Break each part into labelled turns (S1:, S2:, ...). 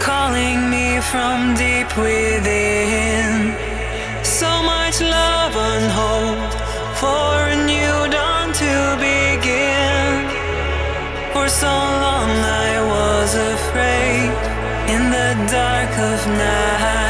S1: calling me from deep within. So much love and hope for a new dawn to begin. For so long I was afraid in the dark of night.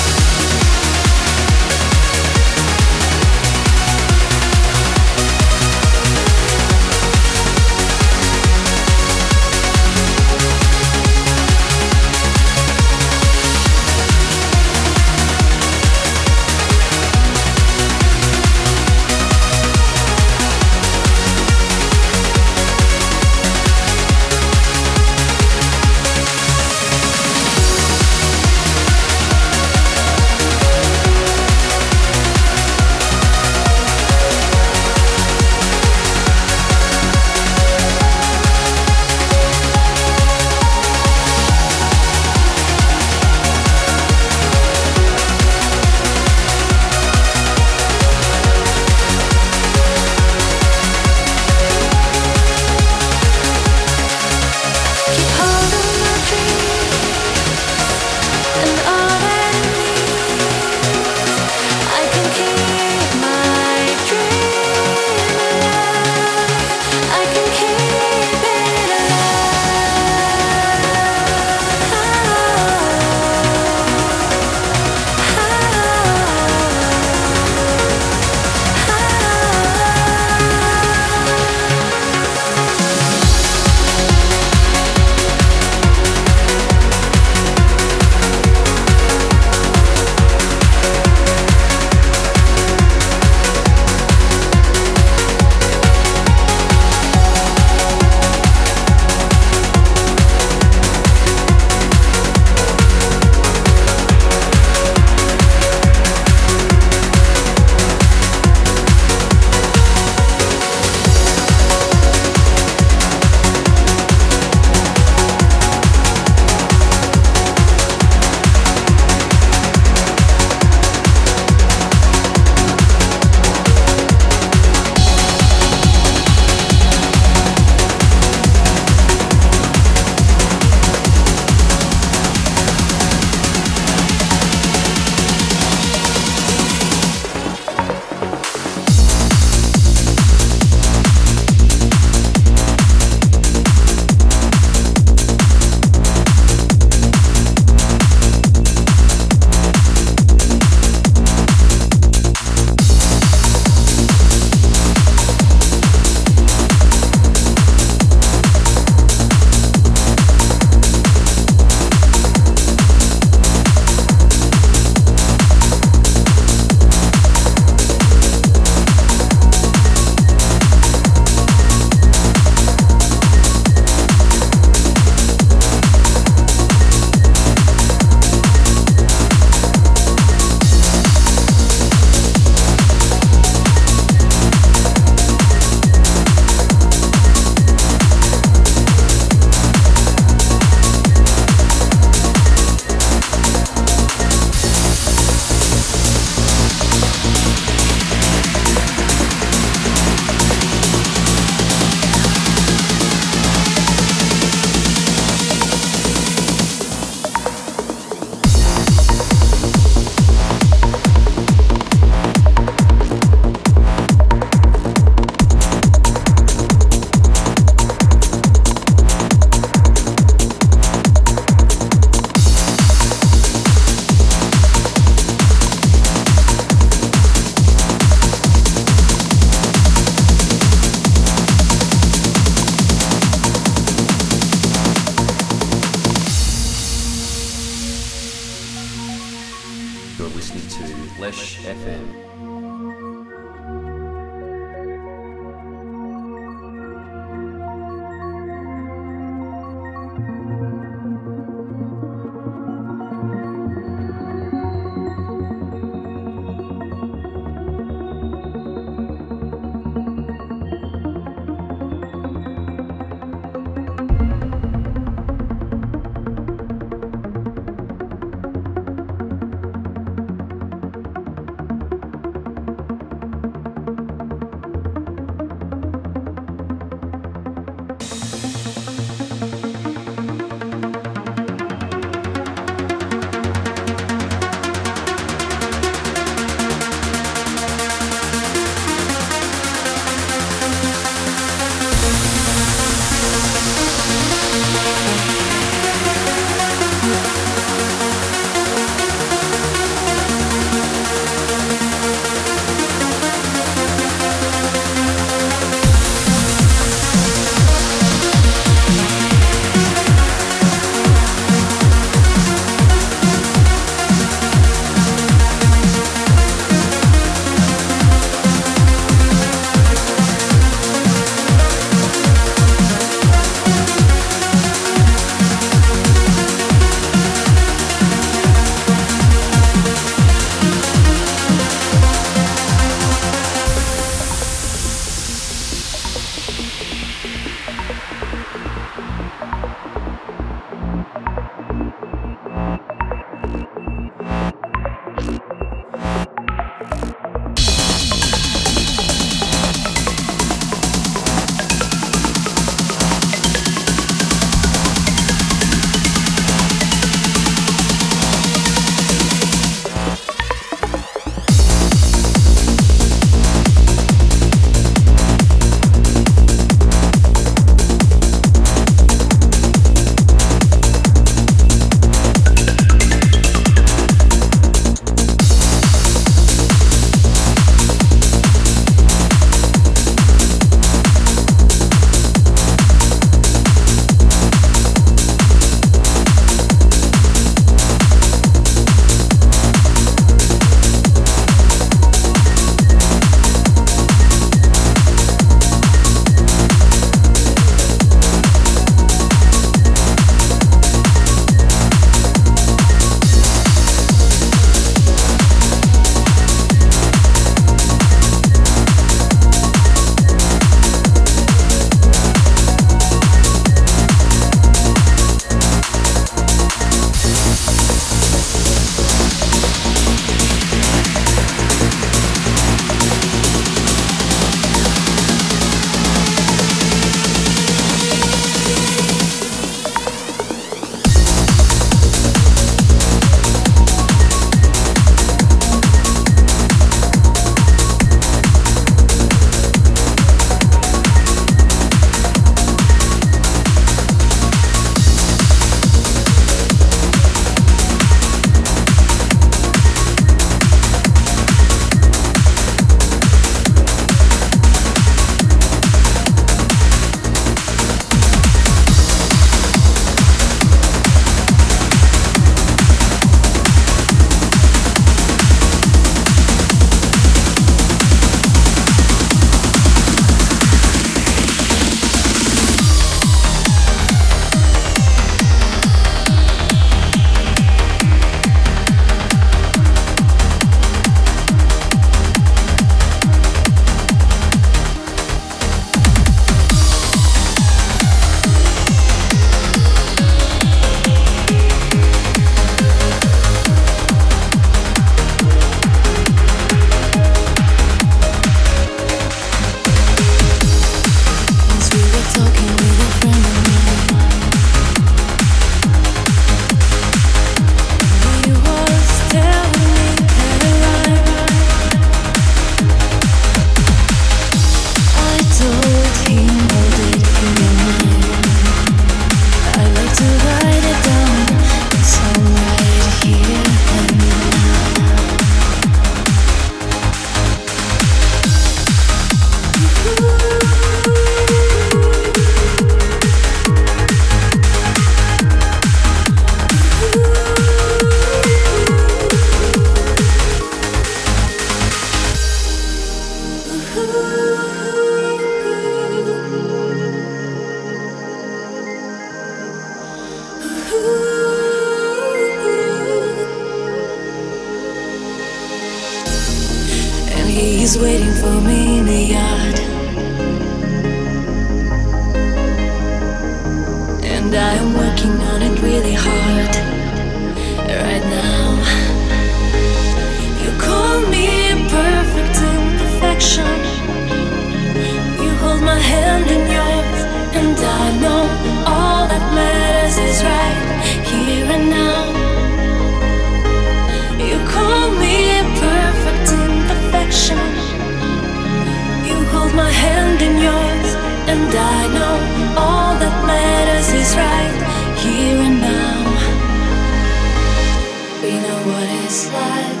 S1: we know what it's like.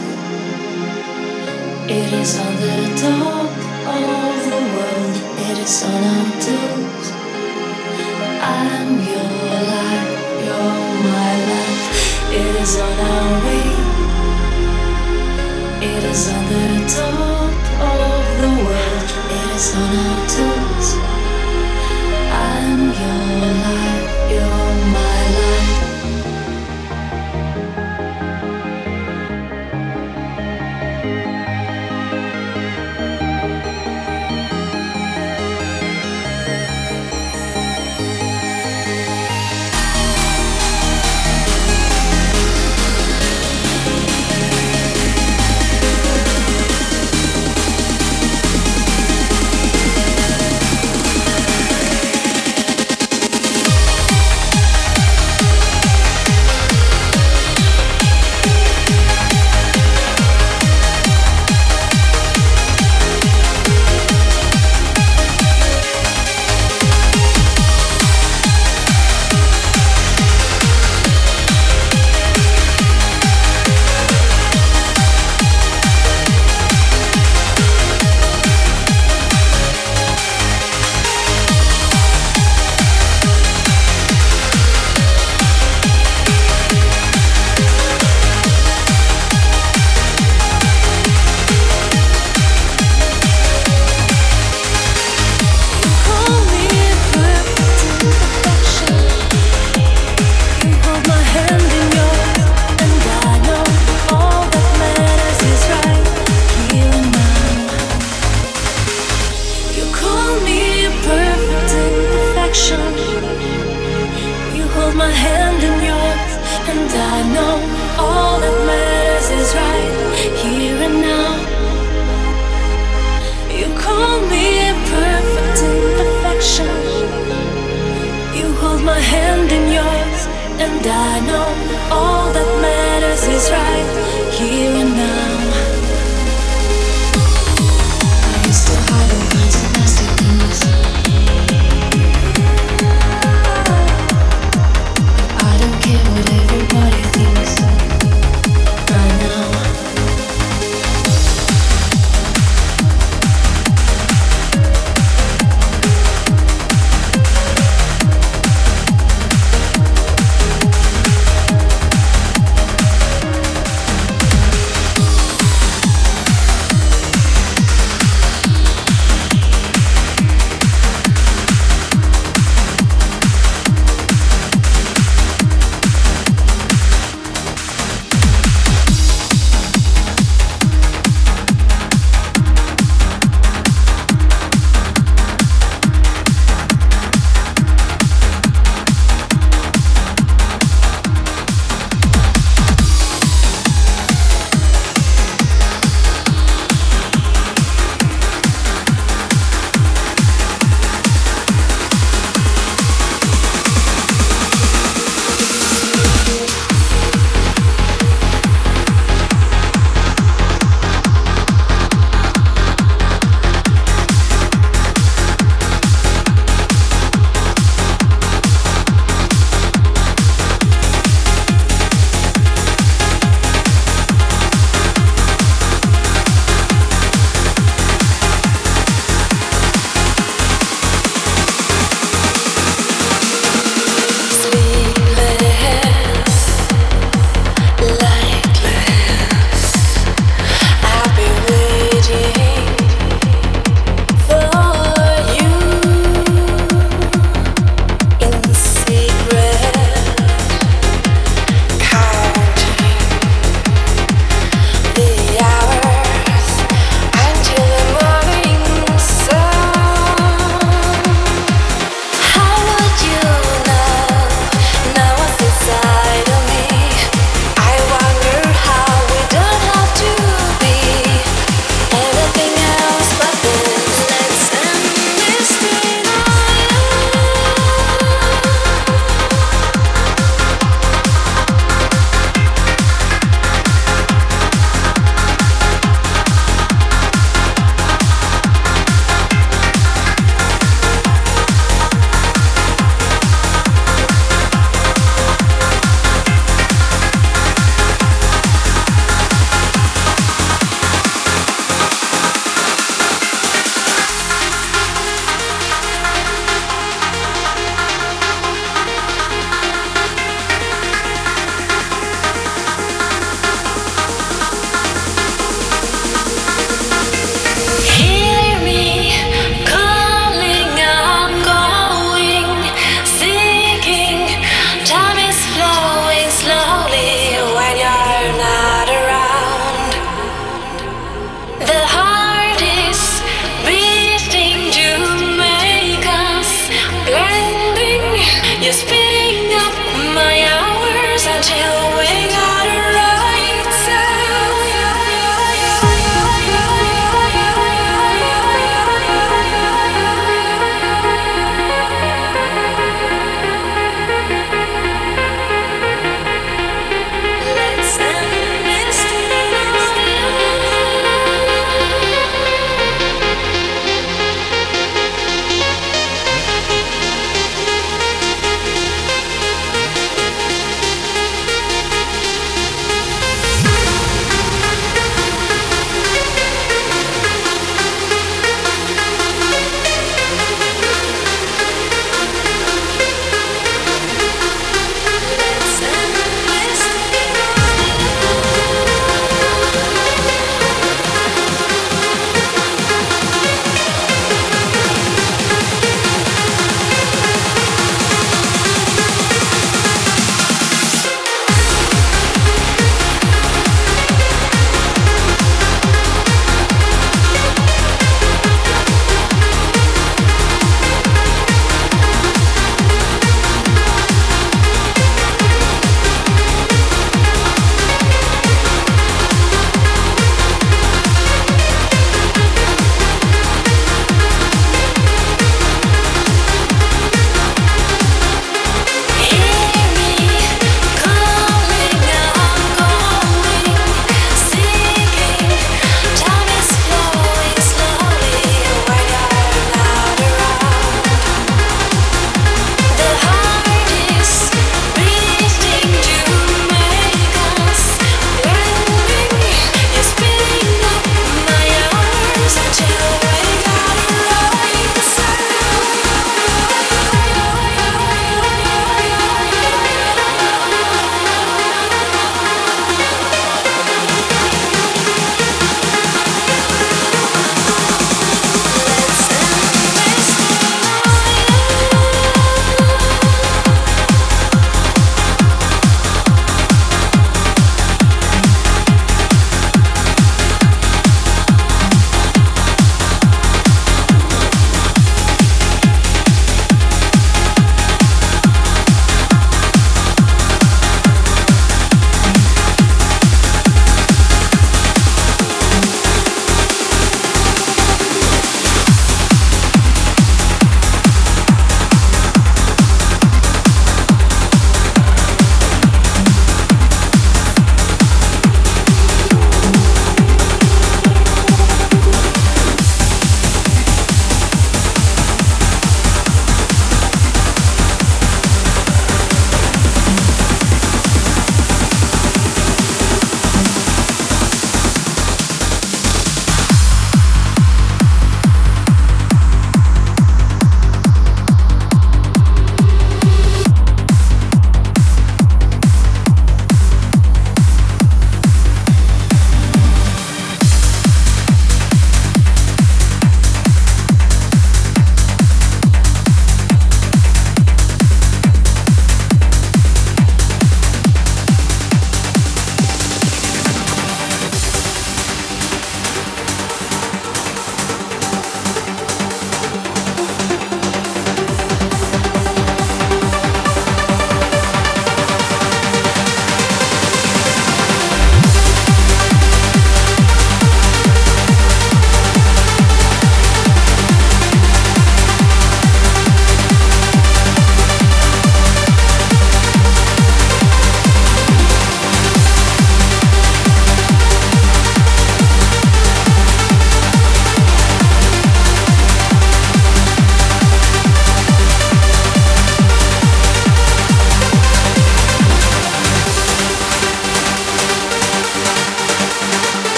S1: It is on the top of the world, it is on our toes. I'm your life, you're my life. It is on our way. It is on the top of the world, it is on our toes.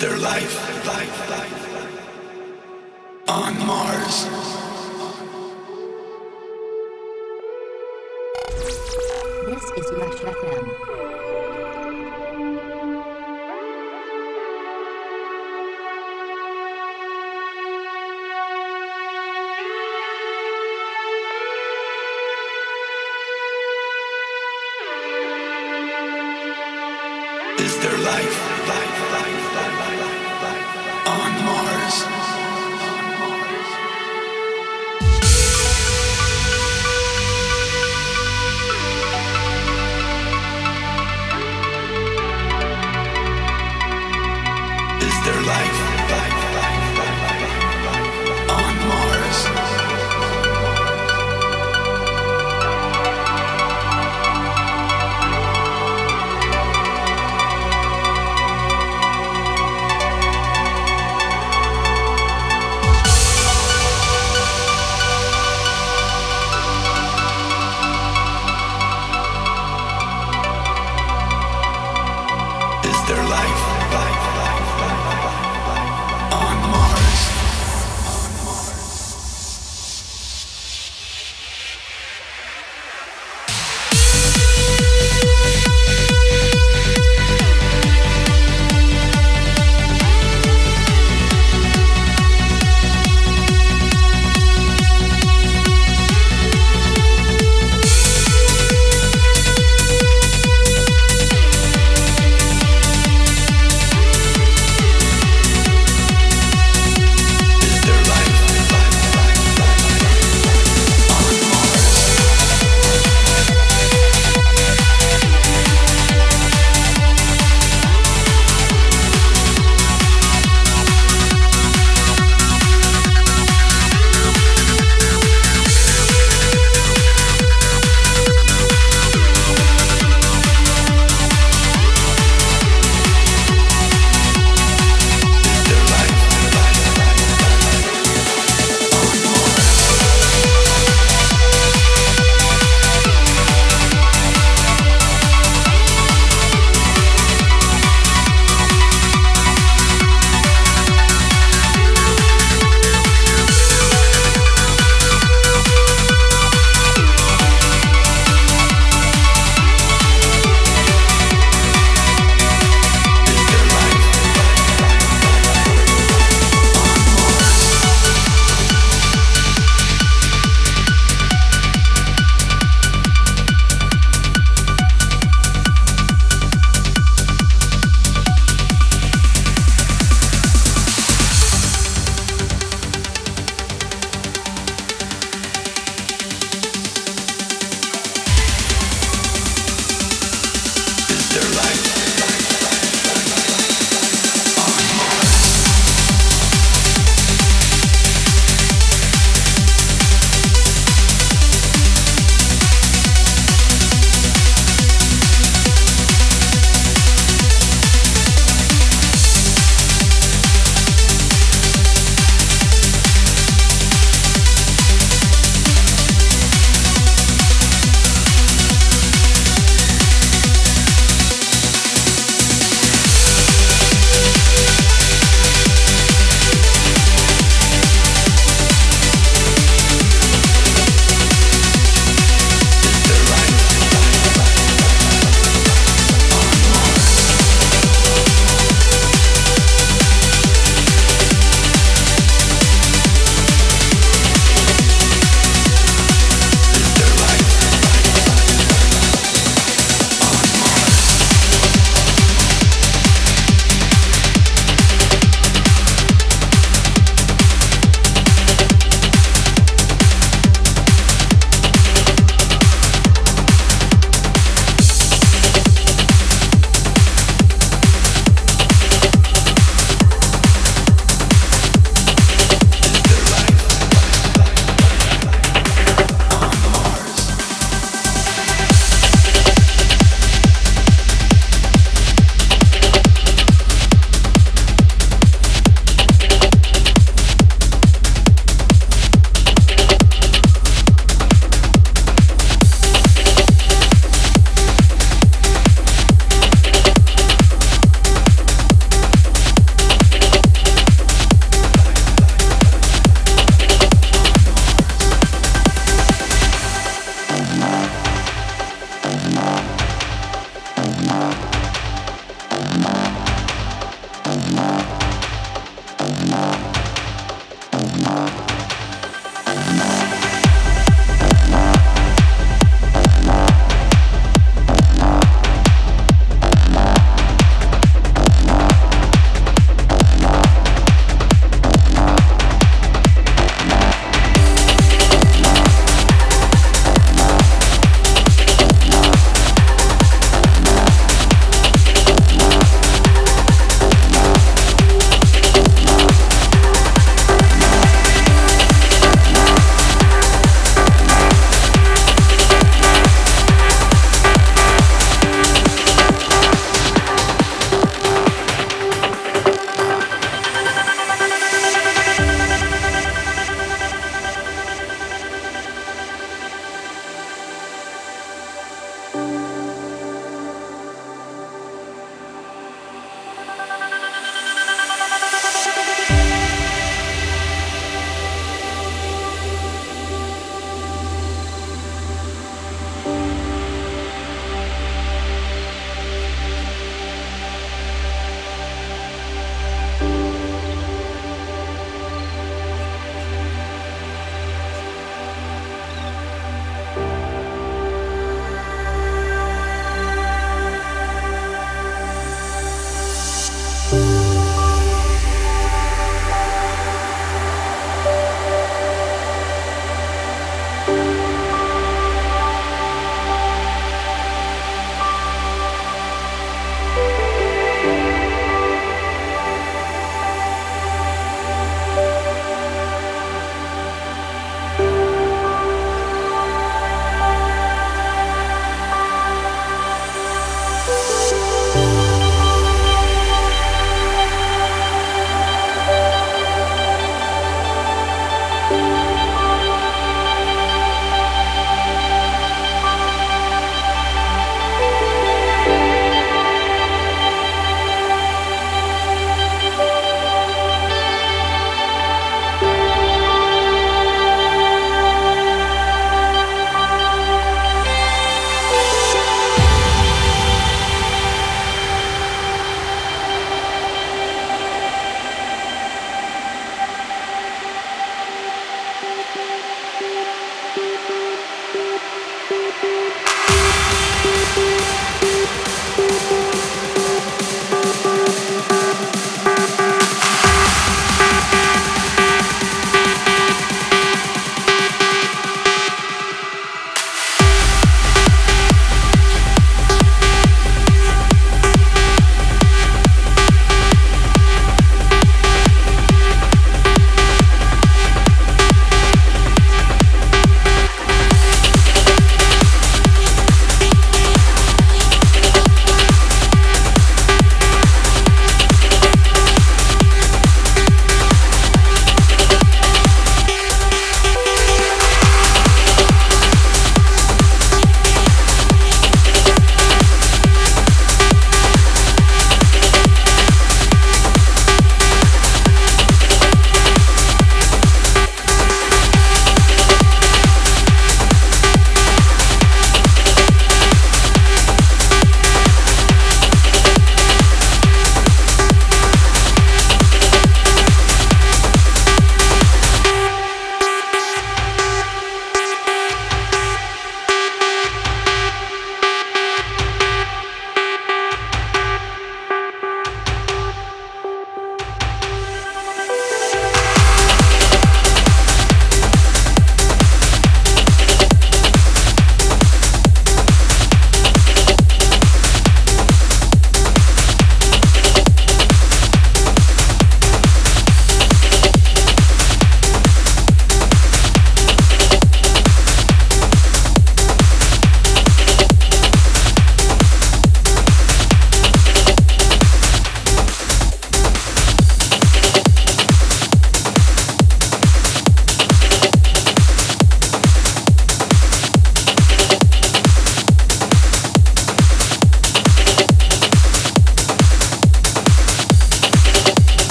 S1: their life, life, life on Mars.
S2: This is LESH FM.